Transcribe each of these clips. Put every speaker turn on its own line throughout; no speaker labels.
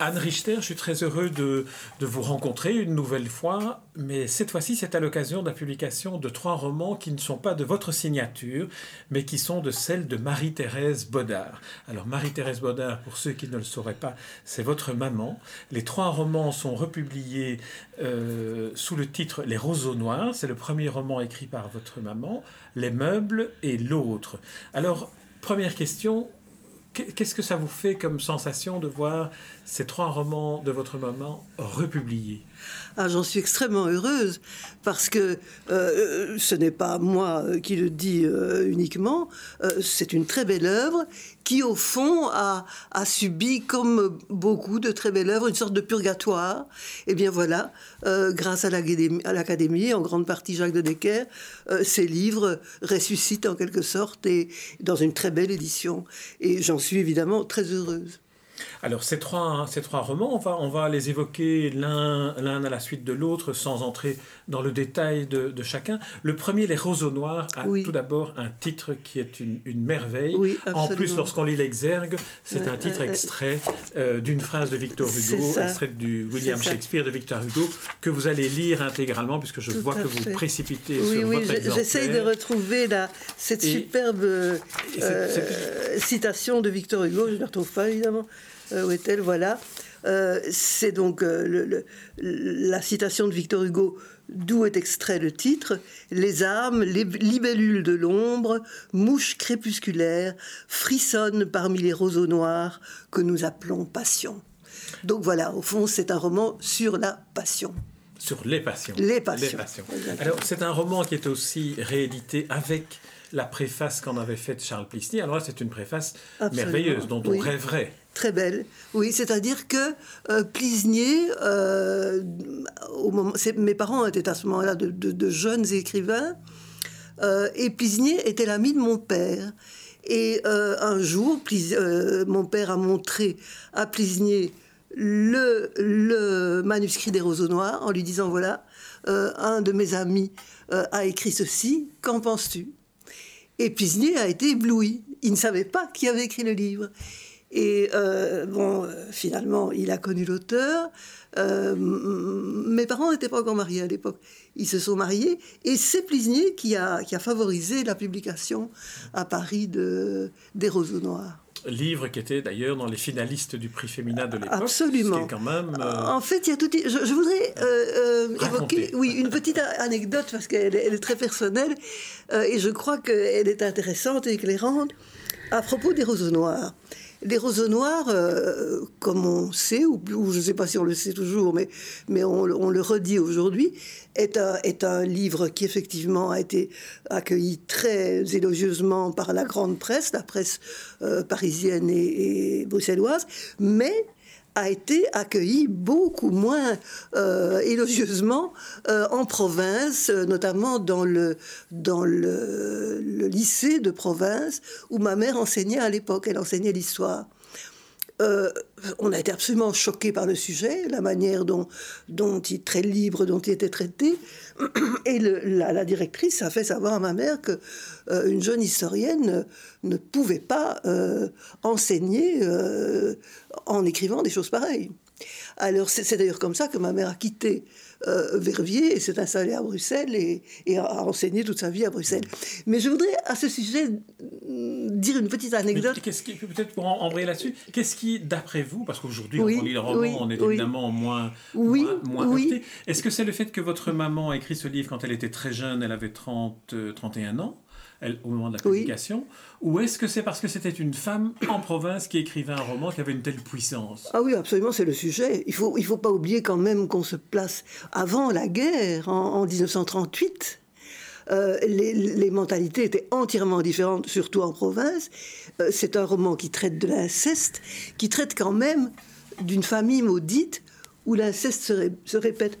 Anne Richter, je suis très heureux de, vous rencontrer une nouvelle fois, mais cette fois-ci c'est à l'occasion de la publication de trois romans qui ne sont pas de votre signature, mais qui sont de celle de Marie-Thérèse Baudard. Alors Marie-Thérèse Baudard, pour ceux qui ne le sauraient pas, c'est votre maman. Les trois romans sont republiés euh, sous le titre Les roseaux noirs, c'est le premier roman écrit par votre maman, Les meubles et l'autre. Alors, première question, Qu'est-ce que ça vous fait comme sensation de voir ces trois romans de votre maman republiés?
Ah, J'en suis extrêmement heureuse parce que euh, ce n'est pas moi qui le dis euh, uniquement, euh, c'est une très belle œuvre qui, au fond, a, a, subi, comme beaucoup de très belles œuvres, une sorte de purgatoire. Et eh bien voilà, grâce à l'Académie, en grande partie Jacques de Decker, ces livres ressuscitent en quelque sorte et dans une très belle édition. Et j'en suis évidemment très heureuse.
Alors ces trois, ces trois romans, on va, on va les évoquer l'un à la suite de l'autre sans entrer dans le détail de, chacun. Le premier, Les Roseaux Noirs, a tout d'abord un titre qui est une, merveille. en plus, lorsqu'on lit l'exergue, c'est un titre extrait euh, d'une phrase de Victor Hugo, extrait du William Shakespeare de Victor Hugo, que vous allez lire intégralement puisque je vois que vous précipitez
oui,
sur
oui. J'essaye de retrouver la, cette superbe euh, citation de Victor Hugo, je ne la retrouve pas évidemment. Euh, où est-elle Voilà. Euh, c'est donc euh, la citation de Victor Hugo, d'où est extrait le titre Les âmes, les libellules de l'ombre, mouches crépusculaires, frissonnent parmi les roseaux noirs que nous appelons passion. Donc voilà, au fond, c'est un roman sur la passion.
Sur les passions.
Les passions.
Alors, c'est un roman qui est aussi réédité avec la préface qu'en avait faite Charles Plisny. Alors là, c'est une préface merveilleuse dont on rêverait
très belle. Oui, c'est-à-dire que euh, Plisnier, euh, au moment, mes parents étaient à ce moment-là de, jeunes écrivains, euh, et Plisnier était l'ami de mon père. Et un jour, mon père a montré à Plisnier le, le manuscrit des roseaux noirs en lui disant voilà, un de mes amis a écrit ceci, qu'en penses-tu? Et Plisnier a été ébloui. Il ne savait pas qui avait écrit le livre. Et euh, bon, euh, finalement, il a connu l'auteur. Euh, mes parents n'étaient pas encore mariés à l'époque. Ils se sont mariés et c'est Plisnier qui a, qui a favorisé la publication à Paris de, des Roseaux Noirs.
Livre qui était d'ailleurs dans les finalistes du prix féminin de l'époque.
Absolument.
quand même,
En fait, il y a tout. Je, je voudrais évoquer, oui, une petite anecdote parce qu'elle est, est, très personnelle et je crois qu'elle est intéressante et éclairante à propos des roseaux noirs. Les roseaux noirs, euh, comme on sait, ou, je ne sais pas si on le sait toujours, mais, mais on, le redit aujourd'hui, est un, est un livre qui effectivement a été accueilli très élogieusement par la grande presse, la presse euh, parisienne et, et bruxelloise, mais a été accueilli beaucoup moins euh, élogieusement euh, en province, notamment dans, le, dans le, lycée de province où ma mère enseignait à l'époque, elle enseignait l'histoire. Euh, on a été absolument choqués par le sujet, la manière dont, dont il très libre, dont il était traité. Et la, directrice a fait savoir à ma mère que euh, une jeune historienne ne pouvait pas euh, enseigner en écrivant des choses pareilles. Alors c'est d'ailleurs comme ça que ma mère a quitté euh, Verviers et s'est installée à Bruxelles et, a enseigné toute sa vie à Bruxelles. Mais je voudrais à ce sujet mm, dire une petite anecdote.
Qu'est-ce qui, peut-être pour embrayer là-dessus, qu'est-ce qui, d'après vous, parce qu'aujourd'hui on lit le roman, on est évidemment moins,
oui,
moins, Est-ce que c'est le fait que votre maman a écrit ce livre quand elle était très jeune, elle avait 30, 31 euh, au moment de la publication Ou est-ce que c'est parce que c'était une femme en province qui écrivait un roman qui avait une telle puissance?
Ah oui, absolument, c'est le sujet. Il ne faut, il faut pas oublier quand même qu'on se place avant la guerre, en, 1938. Euh, les, mentalités étaient entièrement différentes, surtout en province. Euh, c'est un roman qui traite de l'inceste, qui traite quand même d'une famille maudite où l'inceste se, se, répète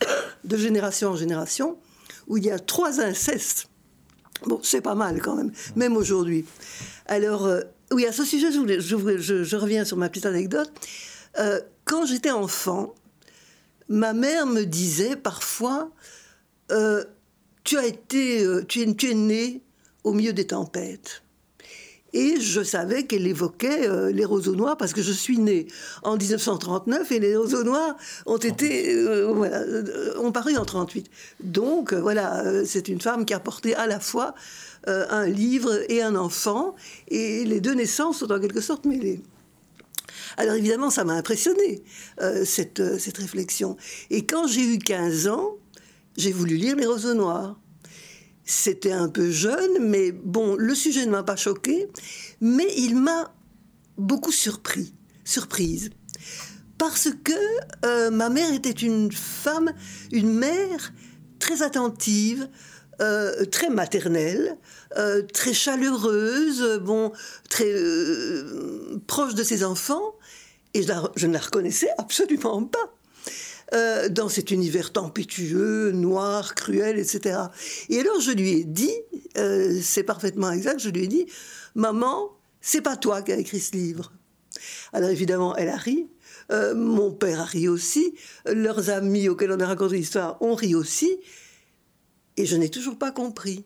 de génération en génération, où il y a trois incestes Bon, c'est pas mal quand même, même aujourd'hui. Alors, euh, oui, à ce sujet, je, reviens sur ma petite anecdote. Euh, quand j'étais enfant, ma mère me disait parfois euh, Tu as été, tu es, tu es né au milieu des tempêtes. Et je savais qu'elle évoquait euh, les roseaux noirs parce que je suis née en 1939 et les roseaux noirs ont été euh, voilà, euh, ont paru en 38. Donc voilà, c'est une femme qui a porté à la fois un livre et un enfant et les deux naissances sont en quelque sorte mêlées. Alors évidemment, ça m'a impressionné cette, cette réflexion. Et quand j'ai eu 15 ans, j'ai voulu lire Les Roseaux Noirs. C'était un peu jeune, mais bon, le sujet ne m'a pas choqué, mais il m'a beaucoup surpris, surprise. Parce que euh, ma mère était une femme, une mère très attentive, euh, très maternelle, euh, très chaleureuse, bon, très proche de ses enfants, et je ne la reconnaissais absolument pas. Euh, dans cet univers tempétueux, noir, cruel, etc. Et alors je lui ai dit, euh, c'est parfaitement exact, je lui ai dit, maman, c'est pas toi qui as écrit ce livre. Alors évidemment, elle a ri. Euh, mon père a ri aussi. Leurs amis auxquels on a raconté l'histoire ont ri aussi. Et je n'ai toujours pas compris.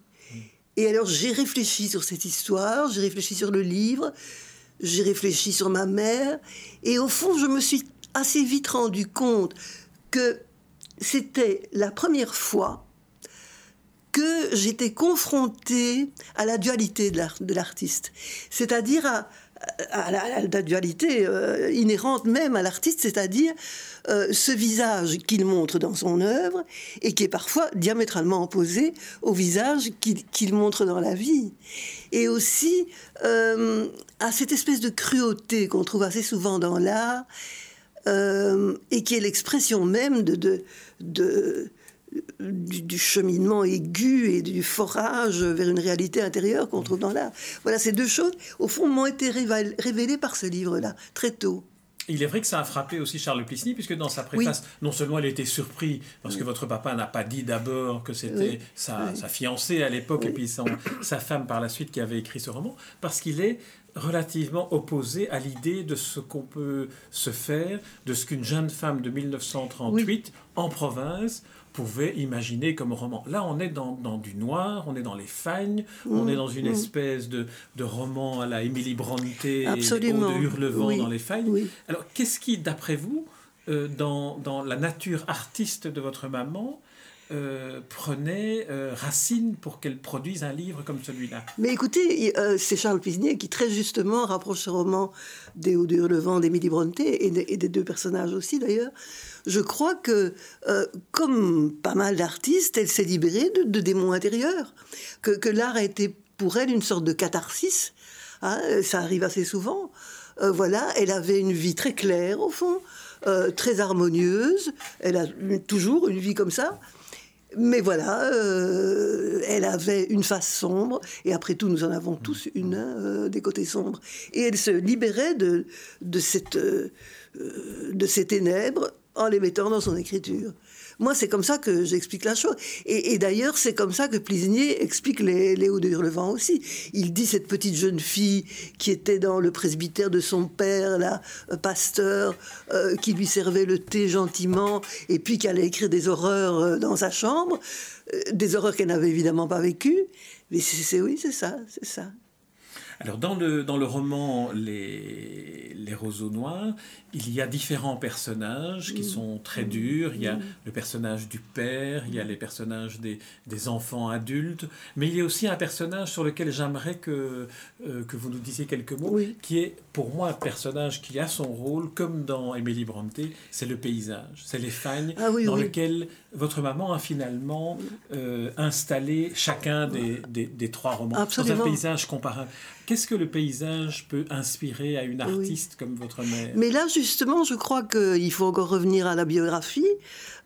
Et alors j'ai réfléchi sur cette histoire, j'ai réfléchi sur le livre, j'ai réfléchi sur ma mère. Et au fond, je me suis assez vite rendu compte que c'était la première fois que j'étais confrontée à la dualité de l'artiste, c'est-à-dire à, la, dualité euh, inhérente même à l'artiste, c'est-à-dire euh, ce visage qu'il montre dans son œuvre et qui est parfois diamétralement opposé au visage qu'il montre dans la vie. Et aussi euh, à cette espèce de cruauté qu'on trouve assez souvent dans l'art euh, et qui est l'expression même de, de, du, cheminement aigu et du forage vers une réalité intérieure qu'on trouve dans l'art. Voilà, ces deux choses, au fond, m'ont été révélées par ce livre-là, très tôt.
Il est vrai que ça a frappé aussi Charles Plisny, puisque dans sa préface, non seulement il était surpris, parce que votre papa n'a pas dit d'abord que c'était sa, sa, fiancée à l'époque, et puis sa femme par la suite qui avait écrit ce roman, parce qu'il est relativement opposé à l'idée de ce qu'on peut se faire, de ce qu'une jeune femme de 1938 en province pouvait imaginer comme roman. Là, on est dans, du noir, on est dans les fagnes, on est dans une espèce de, roman à la Emily Brontë,
Absolument.
de Hurlevent dans les fagnes. Alors, qu'est-ce qui, d'après vous, euh, dans, dans, la nature artiste de votre maman, euh, prenait euh, racine pour qu'elle produise un livre comme celui-là.
Mais écoutez, euh, c'est Charles Pisnier qui très justement rapproche ce roman des Hauts du Levant d'Émilie Brontë et, des deux personnages aussi d'ailleurs. Je crois que, comme pas mal d'artistes, elle s'est libérée de, démons intérieurs, que, que l'art a été pour elle une sorte de catharsis. Hein, ça arrive assez souvent. voilà, elle avait une vie très claire au fond. très harmonieuse, elle a toujours une vie comme ça, mais voilà, euh, elle avait une face sombre, et après tout, nous en avons tous une, euh, des côtés sombres. Et elle se libérait de, de, cette, euh, de ces ténèbres en les mettant dans son écriture. Moi, c'est comme ça que j'explique la chose. Et, d'ailleurs, c'est comme ça que Plisnier explique les, Hauts de Hurlevent aussi. Il dit cette petite jeune fille qui était dans le presbytère de son père, là, pasteur, euh, qui lui servait le thé gentiment, et puis qui allait écrire des horreurs euh, dans sa chambre, euh, des horreurs qu'elle n'avait évidemment pas vécues. Mais c'est oui, c'est ça, c'est ça.
Alors dans le, dans le roman Les, les roseaux noirs, il y a différents personnages qui sont très durs. Il y a le personnage du père, il y a les personnages des, des enfants adultes, mais il y a aussi un personnage sur lequel j'aimerais que, euh, que vous nous disiez quelques mots, qui est pour moi un personnage qui a son rôle, comme dans Émilie Brontë, c'est le paysage, c'est les fagnes ah dans lesquelles votre maman a finalement euh, installé chacun des, des, des trois romans. Absolument. Dans un paysage comparable. Qu'est-ce que le paysage peut inspirer à une artiste comme votre mère?
Mais là, justement, je crois qu'il faut encore revenir à la biographie.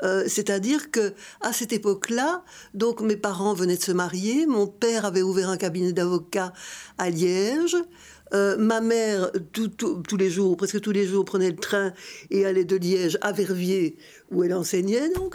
Euh, c'est-à-dire que à cette époque-là, donc mes parents venaient de se marier, mon père avait ouvert un cabinet d'avocats à Liège. Euh, ma mère, tous les jours, presque tous les jours, prenait le train et allait de Liège à Verviers où elle enseignait donc.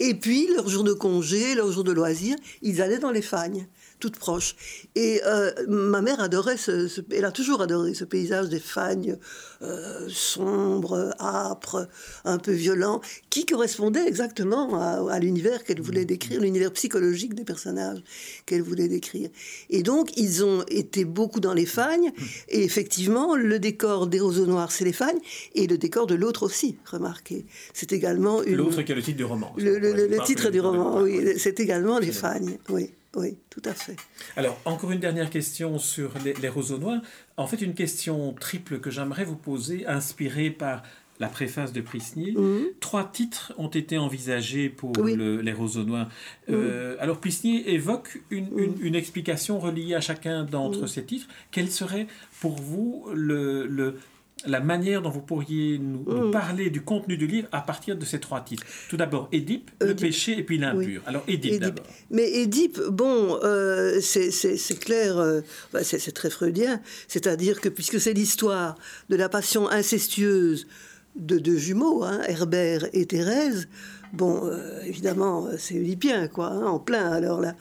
Et puis, leur jour de congé, leur jour de loisir, ils allaient dans les fagnes toute proche. Et euh, ma mère adorait, ce, elle a toujours adoré ce paysage des fagnes euh, sombres, âpres, un peu violents, qui correspondait exactement à, l'univers qu'elle voulait décrire, l'univers psychologique des personnages qu'elle voulait décrire. Et donc, ils ont été beaucoup dans les fagnes, et effectivement, le décor des roseaux noirs, c'est les fagnes, et le décor de l'autre aussi, remarquez. C'est également une...
L'autre qui est le titre du roman.
Le, titre du roman, oui, c'est également les fagnes, oui. Oui, tout à fait.
Alors, encore une dernière question sur les, roseaux noirs. En fait, une question triple que j'aimerais vous poser, inspirée par la préface de Prisnier. Mhm. Trois titres ont été envisagés pour les roseaux noirs. Euh, mhm. alors, Prisnier évoque une, mhm. une, explication reliée à chacun d'entre ces titres. Quel serait pour vous le, le, la manière dont vous pourriez nous, mm. parler du contenu du livre à partir de ces trois titres. Tout d'abord, Édipe, le péché et puis l'impur. Alors, Édipe, d'abord.
Mais Édipe, bon, euh, c'est clair, euh, bah, c'est très freudien, c'est-à-dire que puisque c'est l'histoire de la passion incestueuse de deux jumeaux, hein, Herbert et Thérèse, bon, euh, évidemment, c'est oedipien, quoi, hein, en plein alors là.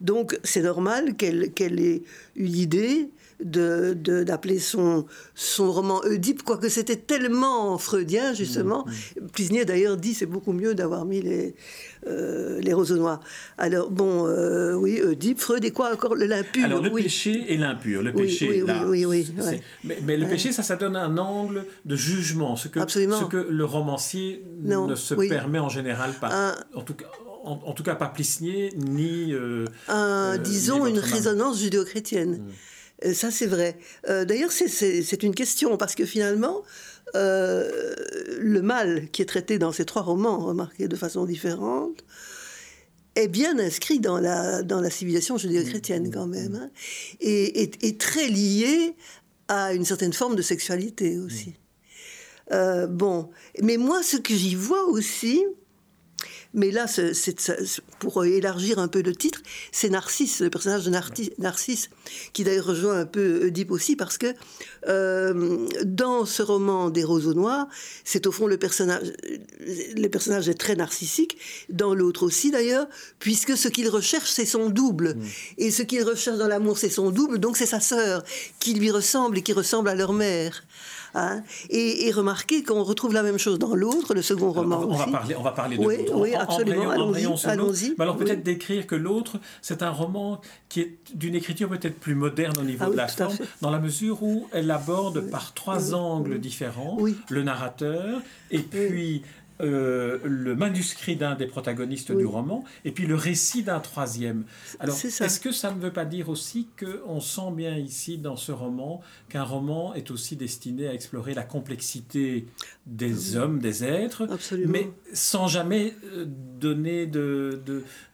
Donc, c'est normal qu'elle ait eu l'idée de, d'appeler son, son roman Oedipe, quoique c'était tellement freudien, justement. Mmh, d'ailleurs, dit c'est beaucoup mieux d'avoir mis les, euh, les roseaux noirs. Alors, bon, euh, oui, Oedipe, Freud et quoi encore? L'impur.
Alors, le
oui.
péché et l'impur. Le péché, oui, oui, oui, Mais, le péché, ça, ça donne un angle de jugement, ce que, ce que le romancier ne se permet en général pas. En tout cas, en, tout cas pas Plisnier, ni...
Euh, disons, une résonance judéo-chrétienne. Mmh. Euh, ça, c'est vrai. Euh, d'ailleurs, c'est une question, parce que finalement, euh, le mal qui est traité dans ces trois romans, remarqués de façon différente, est bien inscrit dans la, dans la civilisation judéo-chrétienne quand même, hein, et est, très lié à une certaine forme de sexualité aussi. bon, mais moi, ce que j'y vois aussi, mais là, c'est, pour élargir un peu le titre, c'est Narcisse, le personnage de Narcisse, qui d'ailleurs rejoint un peu Oedipe aussi, parce que euh, dans ce roman des roseaux noirs, c'est au fond le personnage, le personnage est très narcissique, dans l'autre aussi d'ailleurs, puisque ce qu'il recherche, c'est son double. Mm. Et ce qu'il recherche dans l'amour, c'est son double, donc c'est sa sœur, qui lui ressemble et qui ressemble à leur mère. Hein. Et, remarquez qu'on retrouve la même chose dans l'autre, le second roman.
On, va parler, on va parler de
oui, oui, absolument. Allons-y.
alors peut-être décrire que l'autre, c'est un roman qui est d'une écriture peut-être plus moderne au niveau ah de la forme, dans la mesure où elle aborde par trois angles différents le narrateur et puis euh, le manuscrit d'un des protagonistes du roman et puis le récit d'un troisième. Alors, est-ce que ça ne veut pas dire aussi qu'on sent bien ici dans ce roman qu'un roman est aussi destiné à explorer la complexité des hommes, des êtres, mais sans jamais euh, donner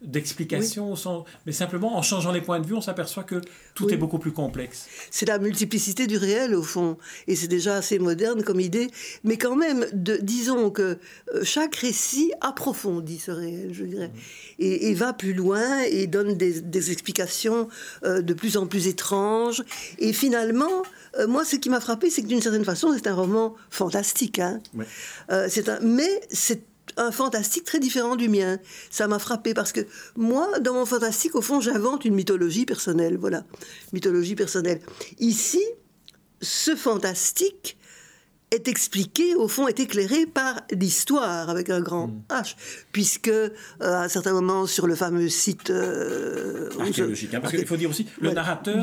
d'explication, de, mais simplement en changeant les points de vue, on s'aperçoit que tout est beaucoup plus complexe.
C'est la multiplicité du réel au fond, et c'est déjà assez moderne comme idée, mais quand même, de, disons que chaque récit approfondit ce réel, je dirais, et, va plus loin et donne des, explications euh, de plus en plus étranges. Et finalement, euh, moi, ce qui m'a frappé, c'est que d'une certaine façon, c'est un roman fantastique. Hein. Euh, un, mais c'est un fantastique très différent du mien. Ça m'a frappé parce que moi, dans mon fantastique, au fond, j'invente une mythologie personnelle. Voilà, mythologie personnelle. Ici, ce fantastique est expliqué, au fond, est éclairé par l'histoire, avec un grand mm. H, puisque euh, à un certain moment, sur le fameux site...
Euh, archéologique, hein, parce qu'il faut dire aussi, le narrateur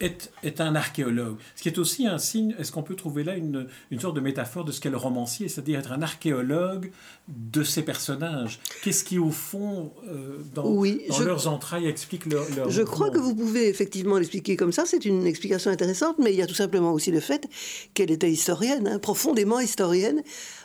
est, est, un archéologue, ce qui est aussi un signe, est-ce qu'on peut trouver là une, une sorte de métaphore de ce qu'est le romancier, c'est-à-dire être un archéologue de ces personnages? Qu'est-ce qui, au fond, euh, dans, leurs entrailles, explique leur... leur
je crois que vous pouvez effectivement l'expliquer comme ça, c'est une explication intéressante, mais il y a tout simplement aussi le fait qu'elle était historienne, hein, profondément historienne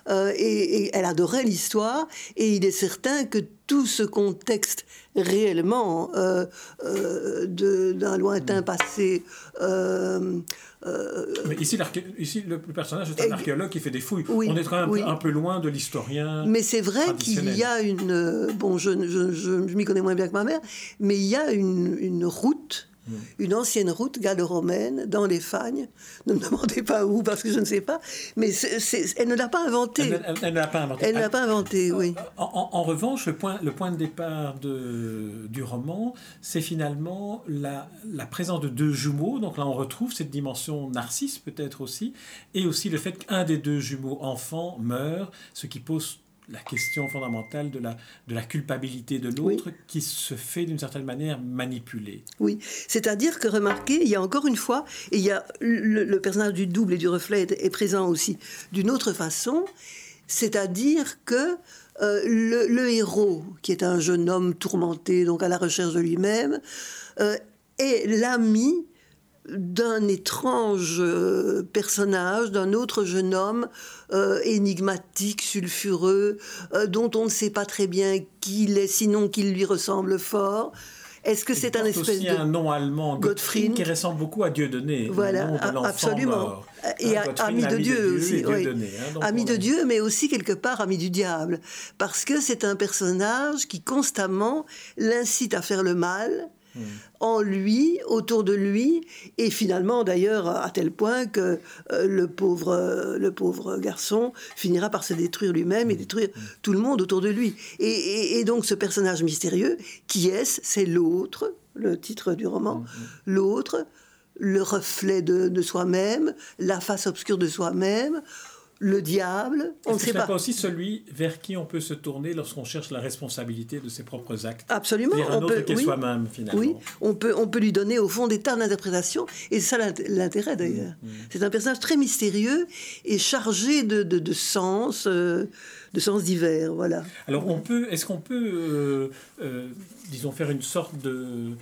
euh, et, elle adorait l'histoire et il est certain que tout ce contexte réellement euh, euh, d'un lointain passé.
Mais ici, ici, le personnage est un archéologue qui fait des fouilles. On est même un, peu, loin de l'historien.
Mais c'est vrai qu'il y a une. Bon, je, je, je, m'y connais moins bien que ma mère, mais il y a une, une route une ancienne route gallo-romaine dans les Fagnes. Ne me demandez pas où, parce que je ne sais pas, mais elle ne l'a pas inventé.
Elle, ne l'a pas inventé.
Elle ne l'a pas oui.
En, revanche, le point, le point de départ de, du roman, c'est finalement la, la présence de deux jumeaux. Donc là, on retrouve cette dimension narcisse peut-être aussi, et aussi le fait qu'un des deux jumeaux enfants meurt, ce qui pose la question fondamentale de la, de la culpabilité de l'autre qui se fait d'une certaine manière manipuler.
Oui, c'est-à-dire que remarquez, il y a encore une fois, et il y a le, personnage du double et du reflet est, présent aussi d'une autre façon, c'est-à-dire que euh, le, héros, qui est un jeune homme tourmenté, donc à la recherche de lui-même, euh, est l'ami d'un étrange euh, personnage, d'un autre jeune homme euh, énigmatique, sulfureux, euh, dont on ne sait pas très bien qui il est, sinon qu'il lui ressemble fort. Est-ce que c'est un espèce
aussi un nom allemand, Gottfried, qui ressemble beaucoup à Dieudonné.
Voilà, absolument. Et ami, de Dieu, aussi. Hein, ami de Dieu, mais aussi quelque part ami du diable. Parce que c'est un personnage qui constamment l'incite à faire le mal, en lui, autour de lui, et finalement d'ailleurs à tel point que euh, le, pauvre, euh, le pauvre garçon finira par se détruire lui-même et détruire tout le monde autour de lui. Et, donc ce personnage mystérieux, qui est-ce? C'est l'autre, le titre du roman, l'autre, le reflet de soi-même, la face obscure de soi-même le diable.
On ne sait pas. pas aussi celui vers qui on peut se tourner lorsqu'on cherche la responsabilité de ses propres actes?
Absolument.
un on peut, soi-même finalement.
Oui, on peut, on peut lui donner au fond des tas d'interprétations et c'est ça l'intérêt d'ailleurs. Mm, mm. C'est un personnage très mystérieux et chargé de, de, sens. Euh, de sens divers, voilà.
Alors on peut, est-ce qu'on peut, euh, euh, disons, faire une sorte de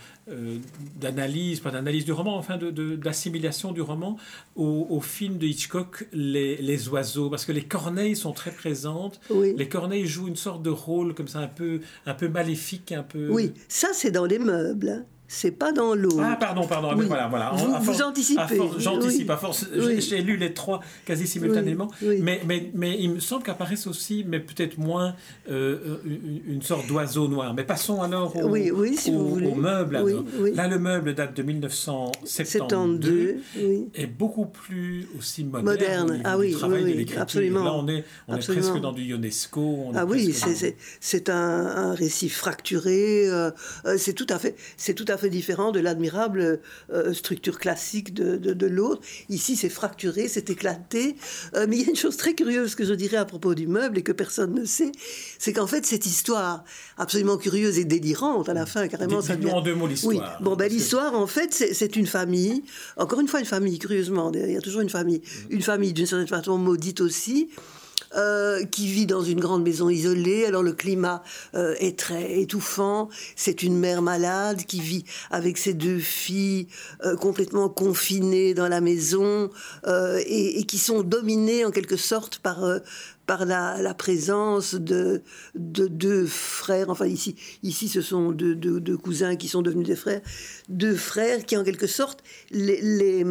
d'analyse, pas d'analyse du roman, enfin d'assimilation de, du roman au, film de Hitchcock, les, les, oiseaux, parce que les corneilles sont très présentes. Les corneilles jouent une sorte de rôle comme ça, un peu, un peu maléfique, un peu.
Oui, ça c'est dans les meubles. C'est pas dans l'eau.
Ah, pardon, pardon. Ah, voilà, voilà.
Vous, anticipez.
J'anticipe, à force. J'ai lu les trois quasi simultanément. Mais, mais, mais il me semble qu'apparaissent aussi, mais peut-être moins, euh, une, sorte d'oiseau noir. Mais passons alors au,
oui, oui, si vous voulez.
meuble. Là, le meuble date de 1972 est beaucoup plus aussi moderne. Moderne,
ah oui,
oui,
absolument.
Là, on est, on est presque dans du UNESCO.
ah oui, c'est un, un, récit fracturé. Euh, euh, c'est tout à fait, c'est tout à fait différent de l'admirable euh, structure classique de, de, l'autre. Ici, c'est fracturé, c'est éclaté. Euh, mais il y a une chose très curieuse que je dirais à propos du meuble et que personne ne sait, c'est qu'en fait, cette histoire absolument curieuse et délirante, à la fin, carrément,
ça devient... en deux mots l'histoire.
Oui, bon, ben, l'histoire, en fait, c'est une famille, encore une fois une famille, curieusement, il y a toujours une famille, une famille d'une certaine façon maudite aussi, euh, qui vit dans une grande maison isolée. Alors le climat euh, est très étouffant. C'est une mère malade qui vit avec ses deux filles euh, complètement confinées dans la maison et, et, qui sont dominées en quelque sorte par par la, présence de, de, deux frères, enfin ici, ici ce sont deux, deux, cousins qui sont devenus des frères, deux frères qui en quelque sorte les, les,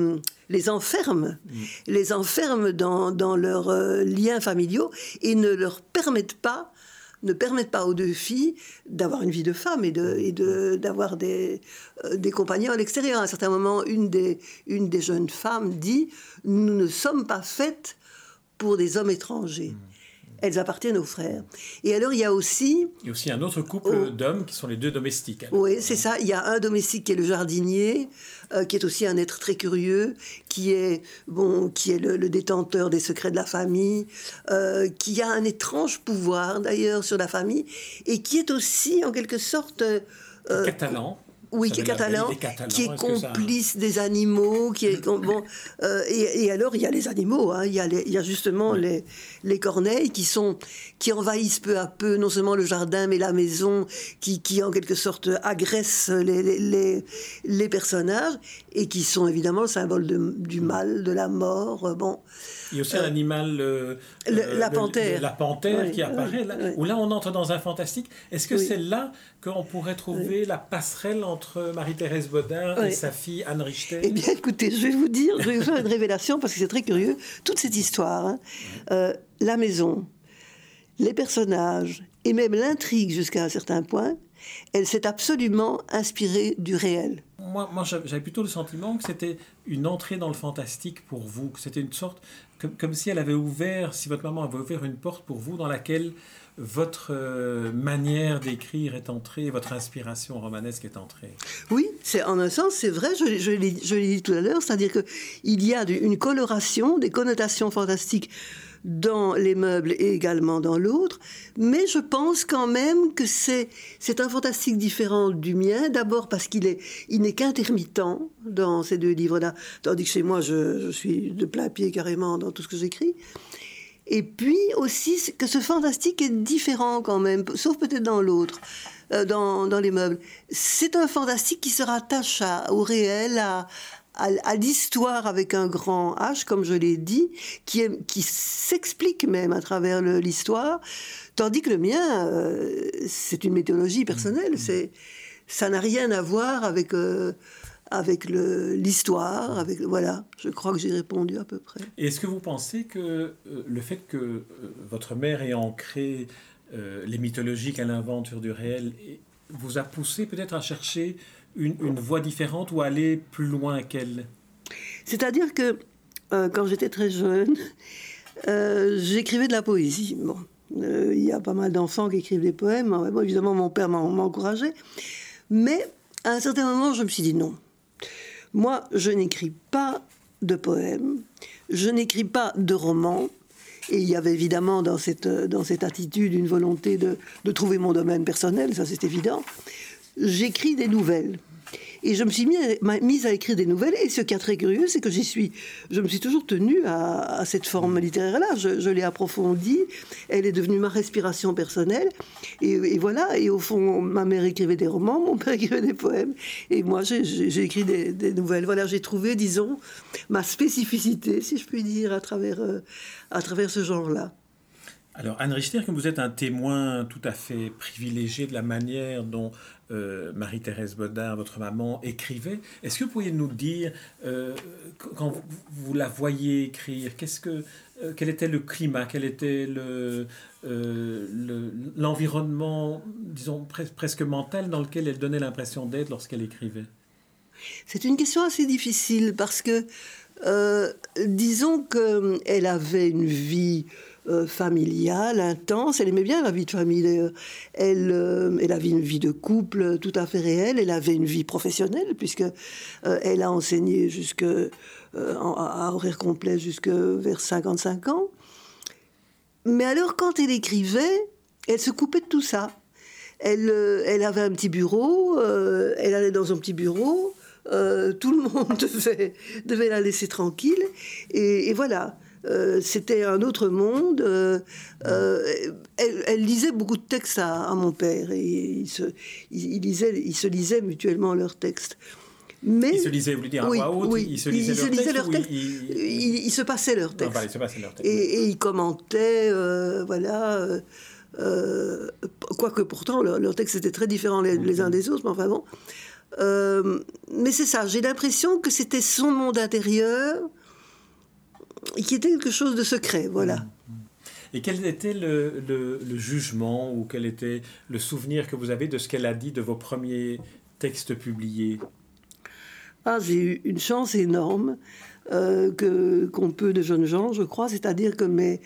les enferment, mm. les enferment dans, dans leurs euh, liens familiaux et ne leur permettent pas ne permettent pas aux deux filles d'avoir une vie de femme et de et de d'avoir des euh, des compagnons à l'extérieur. À un certain moment, une des une des jeunes femmes dit nous ne sommes pas faites pour des hommes étrangers. Mmh. Elles appartiennent aux frères. Et alors, il y a aussi...
Il y a aussi un autre couple d'hommes qui sont les deux domestiques.
Oui, c'est ça. Il y a un domestique qui est le jardinier, euh, qui est aussi un être très curieux, qui est, bon, qui est le, détenteur des secrets de la famille, euh, qui a un étrange pouvoir d'ailleurs sur la famille, et qui est aussi en quelque sorte...
Euh, catalan
oui, qui est catalan, qui est complice des animaux, qui est bon. Euh, et, alors il y a les animaux, hein, il, y a il y a justement les, les corneilles qui sont qui envahissent peu à peu non seulement le jardin mais la maison, qui, qui en quelque sorte agressent les, les, les, personnages et qui sont évidemment le symbole de, du mal, de la mort. Euh, bon.
Il y a aussi un euh, animal,
la panthère,
la panthère qui apparaît là, où là on entre dans un fantastique. Est-ce que c'est là qu'on pourrait trouver la passerelle entre Marie-Thérèse Baudin et sa fille Anne Richter
Eh bien, écoutez, je vais vous dire, je vais vous faire une révélation parce que c'est très curieux. Toute cette histoire, hein, euh, la maison, les personnages et même l'intrigue jusqu'à un certain point, elle s'est absolument inspirée du réel.
Moi, moi j'avais plutôt le sentiment que c'était une entrée dans le fantastique pour vous, que c'était une sorte, comme, si elle avait ouvert, si votre maman avait ouvert une porte pour vous dans laquelle votre euh, manière d'écrire est entrée, votre inspiration romanesque est entrée?
Oui, c'est en un sens, c'est vrai, je, je l'ai dit tout à l'heure, c'est-à-dire qu'il y a une coloration, des connotations fantastiques dans les meubles et également dans l'autre, mais je pense quand même que c'est un fantastique différent du mien. D'abord parce qu'il est il n'est qu'intermittent dans ces deux livres-là, tandis que chez moi je, je suis de plein pied carrément dans tout ce que j'écris. Et puis aussi que ce fantastique est différent quand même, sauf peut-être dans l'autre, euh, dans, dans, les meubles. C'est un fantastique qui se rattache au réel, à, à, l'histoire avec un grand H, comme je l'ai dit, qui, qui s'explique même à travers l'histoire, tandis que le mien, euh, c'est une méthodologie personnelle. Mmh. C'est, ça n'a rien à voir avec, euh, avec l'histoire, avec voilà. Je crois que j'ai répondu à peu près.
Est-ce que vous pensez que euh, le fait que votre mère ait ancré les mythologies qu'elle invente du réel vous a poussé peut-être à chercher une, une voie différente ou aller plus loin qu'elle?
C'est-à-dire que euh, quand j'étais très jeune, euh, j'écrivais de la poésie. Bon, euh, il y a pas mal d'enfants qui écrivent des poèmes. Bon, évidemment, mon père m'a encouragé. Mais à un certain moment, je me suis dit non. Moi, je n'écris pas de poèmes, je n'écris pas de romans. Et il y avait évidemment dans cette, dans cette attitude une volonté de, de trouver mon domaine personnel, ça c'est évident j'écris des nouvelles. Et je me suis mise à écrire des nouvelles. Et ce qui est très curieux, c'est que j'y suis, je me suis toujours tenue à, cette forme littéraire-là. Je, l'ai approfondie. Elle est devenue ma respiration personnelle. Et, voilà. Et au fond, ma mère écrivait des romans, mon père écrivait des poèmes. Et moi, j'ai écrit des, nouvelles. Voilà, j'ai trouvé, disons, ma spécificité, si je puis dire, à travers, euh, à travers ce genre-là.
Alors, Anne Richter, comme vous êtes un témoin tout à fait privilégié de la manière dont euh, Marie-Thérèse Bodin, votre maman, écrivait, est-ce que vous pourriez nous dire, euh, quand vous, la voyez écrire, que, euh, quel était le climat, quel était le, l'environnement, disons, presque mental dans lequel elle donnait l'impression d'être lorsqu'elle écrivait?
C'est une question assez difficile parce que, disons qu'elle avait une vie euh, familiale, intense. Elle aimait bien la vie de famille. Elle, euh, elle avait une vie de couple tout à fait réelle. Elle avait une vie professionnelle puisque euh, elle a enseigné jusque à horaire complet jusque vers 55 ans. Mais alors, quand elle écrivait, elle se coupait de tout ça. Elle, elle avait un petit bureau, elle allait dans son petit bureau, tout le monde devait, la laisser tranquille. Et voilà. Euh, c'était un autre monde. Euh, euh, elle, lisait beaucoup de textes à, mon père et ils se, ils, lisaient, ils se lisaient mutuellement leurs textes.
Mais, ils se lisaient, vous voulez dire, oui,
oui, ils se lisaient, leurs textes. Ils, se passaient leurs textes. Et, et, ils commentaient, voilà. quoique pourtant, leurs textes étaient très différents les, les, uns des autres, mais enfin bon. mais c'est ça, j'ai l'impression que c'était son monde intérieur qui était quelque chose de secret, voilà.
Et quel était le, le, jugement ou quel était le souvenir que vous avez de ce qu'elle a dit de vos premiers textes publiés?
Ah, j'ai eu une chance énorme. Euh, que qu'ont peu de jeunes gens, je crois. C'est-à-dire que mes,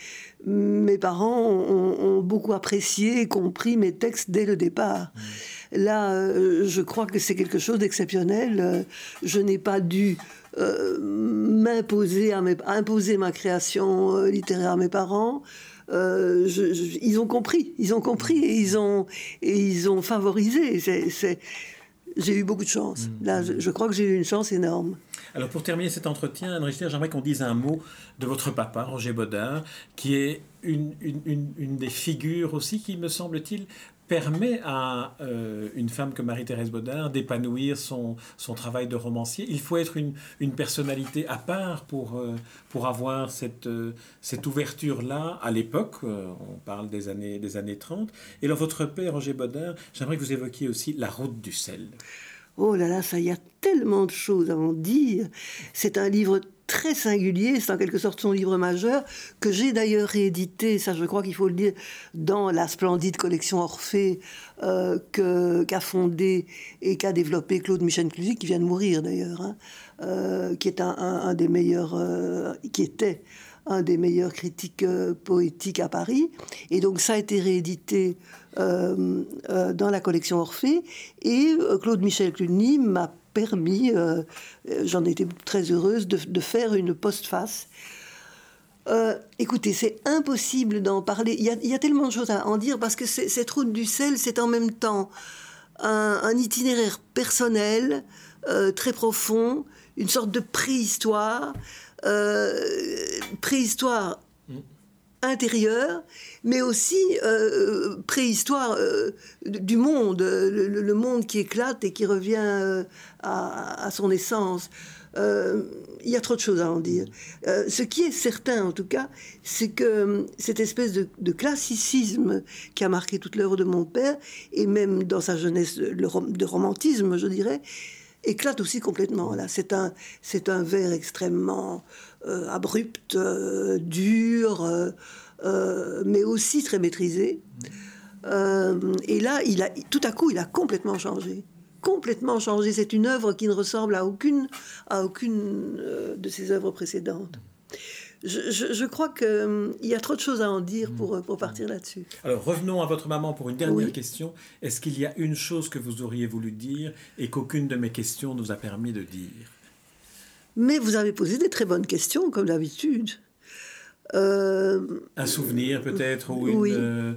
mes parents ont, beaucoup apprécié et compris mes textes dès le départ. Mmh. Là, euh, je crois que c'est quelque chose d'exceptionnel. Euh, je n'ai pas dû euh, m'imposer, à imposer ma création euh, littéraire à mes parents. Euh, ils ont compris, ils ont compris et ils ont, et ils ont favorisé. j'ai eu beaucoup de chance. Mmh. Là, je, crois que j'ai eu une chance énorme.
Alors pour terminer cet entretien, Anne Richter, j'aimerais qu'on dise un mot de votre papa, Roger Baudin, qui est une, une, une des figures aussi qui, me semble-t-il, permet à euh, une femme comme Marie-Thérèse Baudin d'épanouir son, son travail de romancier. Il faut être une, une personnalité à part pour, euh, pour avoir cette, euh, cette ouverture-là à l'époque. on parle des années, des années 30. Et alors, votre père, Roger Baudin, j'aimerais que vous évoquiez aussi La route du sel.
Oh là là, ça y a tellement de choses à en dire. C'est un livre très singulier, c'est en quelque sorte son livre majeur, que j'ai d'ailleurs réédité, ça je crois qu'il faut le dire, dans la splendide collection Orphée euh, qu'a fondée et qu'a développé Claude Michel Clusy, qui vient de mourir d'ailleurs, hein, euh, qui est un, des meilleurs, euh, qui était un des meilleurs critiques poétiques à Paris. Et donc ça a été réédité dans la collection Orphée. Et Claude Michel Cluny m'a permis, euh, j'en étais très heureuse, de, faire une postface. Euh, écoutez, c'est impossible d'en parler. Il y, a, tellement de choses à en dire parce que cette route du sel, c'est en même temps un, itinéraire personnel euh, très profond, une sorte de préhistoire, préhistoire intérieure, mais aussi euh, préhistoire euh, du monde, le, monde qui éclate et qui revient euh, à, son essence. Il y a trop de choses à en dire. ce qui est certain, en tout cas, c'est que cette espèce de, classicisme qui a marqué toute l'œuvre de mon père, et même dans sa jeunesse de romantisme, je dirais, éclate aussi complètement. Là, c'est un, c'est un vers extrêmement euh, abrupt, euh, dur, euh, mais aussi très maîtrisé. et là, il a, tout à coup, il a complètement changé. Complètement changé. C'est une œuvre qui ne ressemble à aucune, à aucune de ses œuvres précédentes je, crois qu'il hum, y a trop de choses à en dire pour, mm. pour partir là-dessus.
Alors revenons à votre maman pour une dernière question. Est-ce qu'il y a une chose que vous auriez voulu dire et qu'aucune de mes questions nous a permis de dire?
Mais vous avez posé des très bonnes questions, comme d'habitude.
Euh, Un souvenir peut-être ou
oui.
Euh,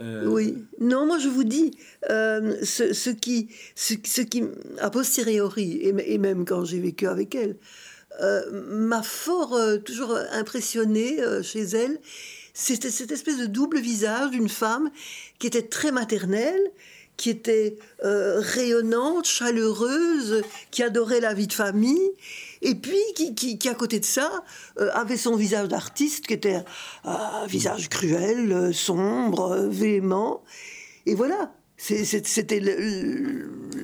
euh, oui. Non, moi je vous dis, ce, qui, ce, qui, a posteriori, et même quand j'ai vécu avec elle, euh, m'a fort euh, toujours impressionné euh, chez elle. C'était cette espèce de double visage d'une femme qui était très maternelle, qui était rayonnante, chaleureuse, qui adorait la vie de famille, et puis qui, qui, à côté de ça, avait son visage d'artiste qui était un visage cruel, sombre, véhément. Et voilà, c'était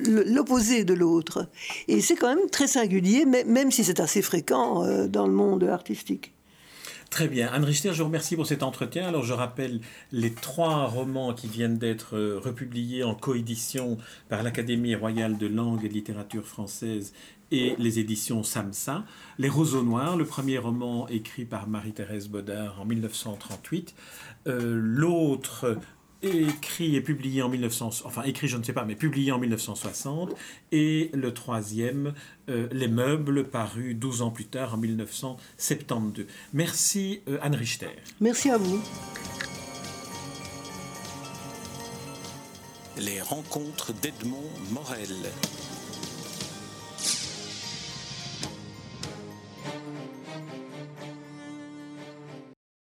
l'opposé de l'autre. Et c'est quand même très singulier, même si c'est assez fréquent euh, dans le monde artistique.
Très bien. Anne Richter, je vous remercie pour cet entretien. Alors, je rappelle les trois romans qui viennent d'être euh, republiés en coédition par l'Académie royale de langue et de littérature française et les éditions SAMSA. Les Roseaux Noirs, le premier roman écrit par Marie-Thérèse Baudard en 1938. Euh, l'autre, écrit et publié en 1900, enfin écrit je ne sais pas, mais publié en 1960, et le troisième, euh, Les Meubles, paru 12 ans plus tard en 1972. Merci euh, Anne Richter.
Merci à vous.
Les rencontres d'Edmond Morel.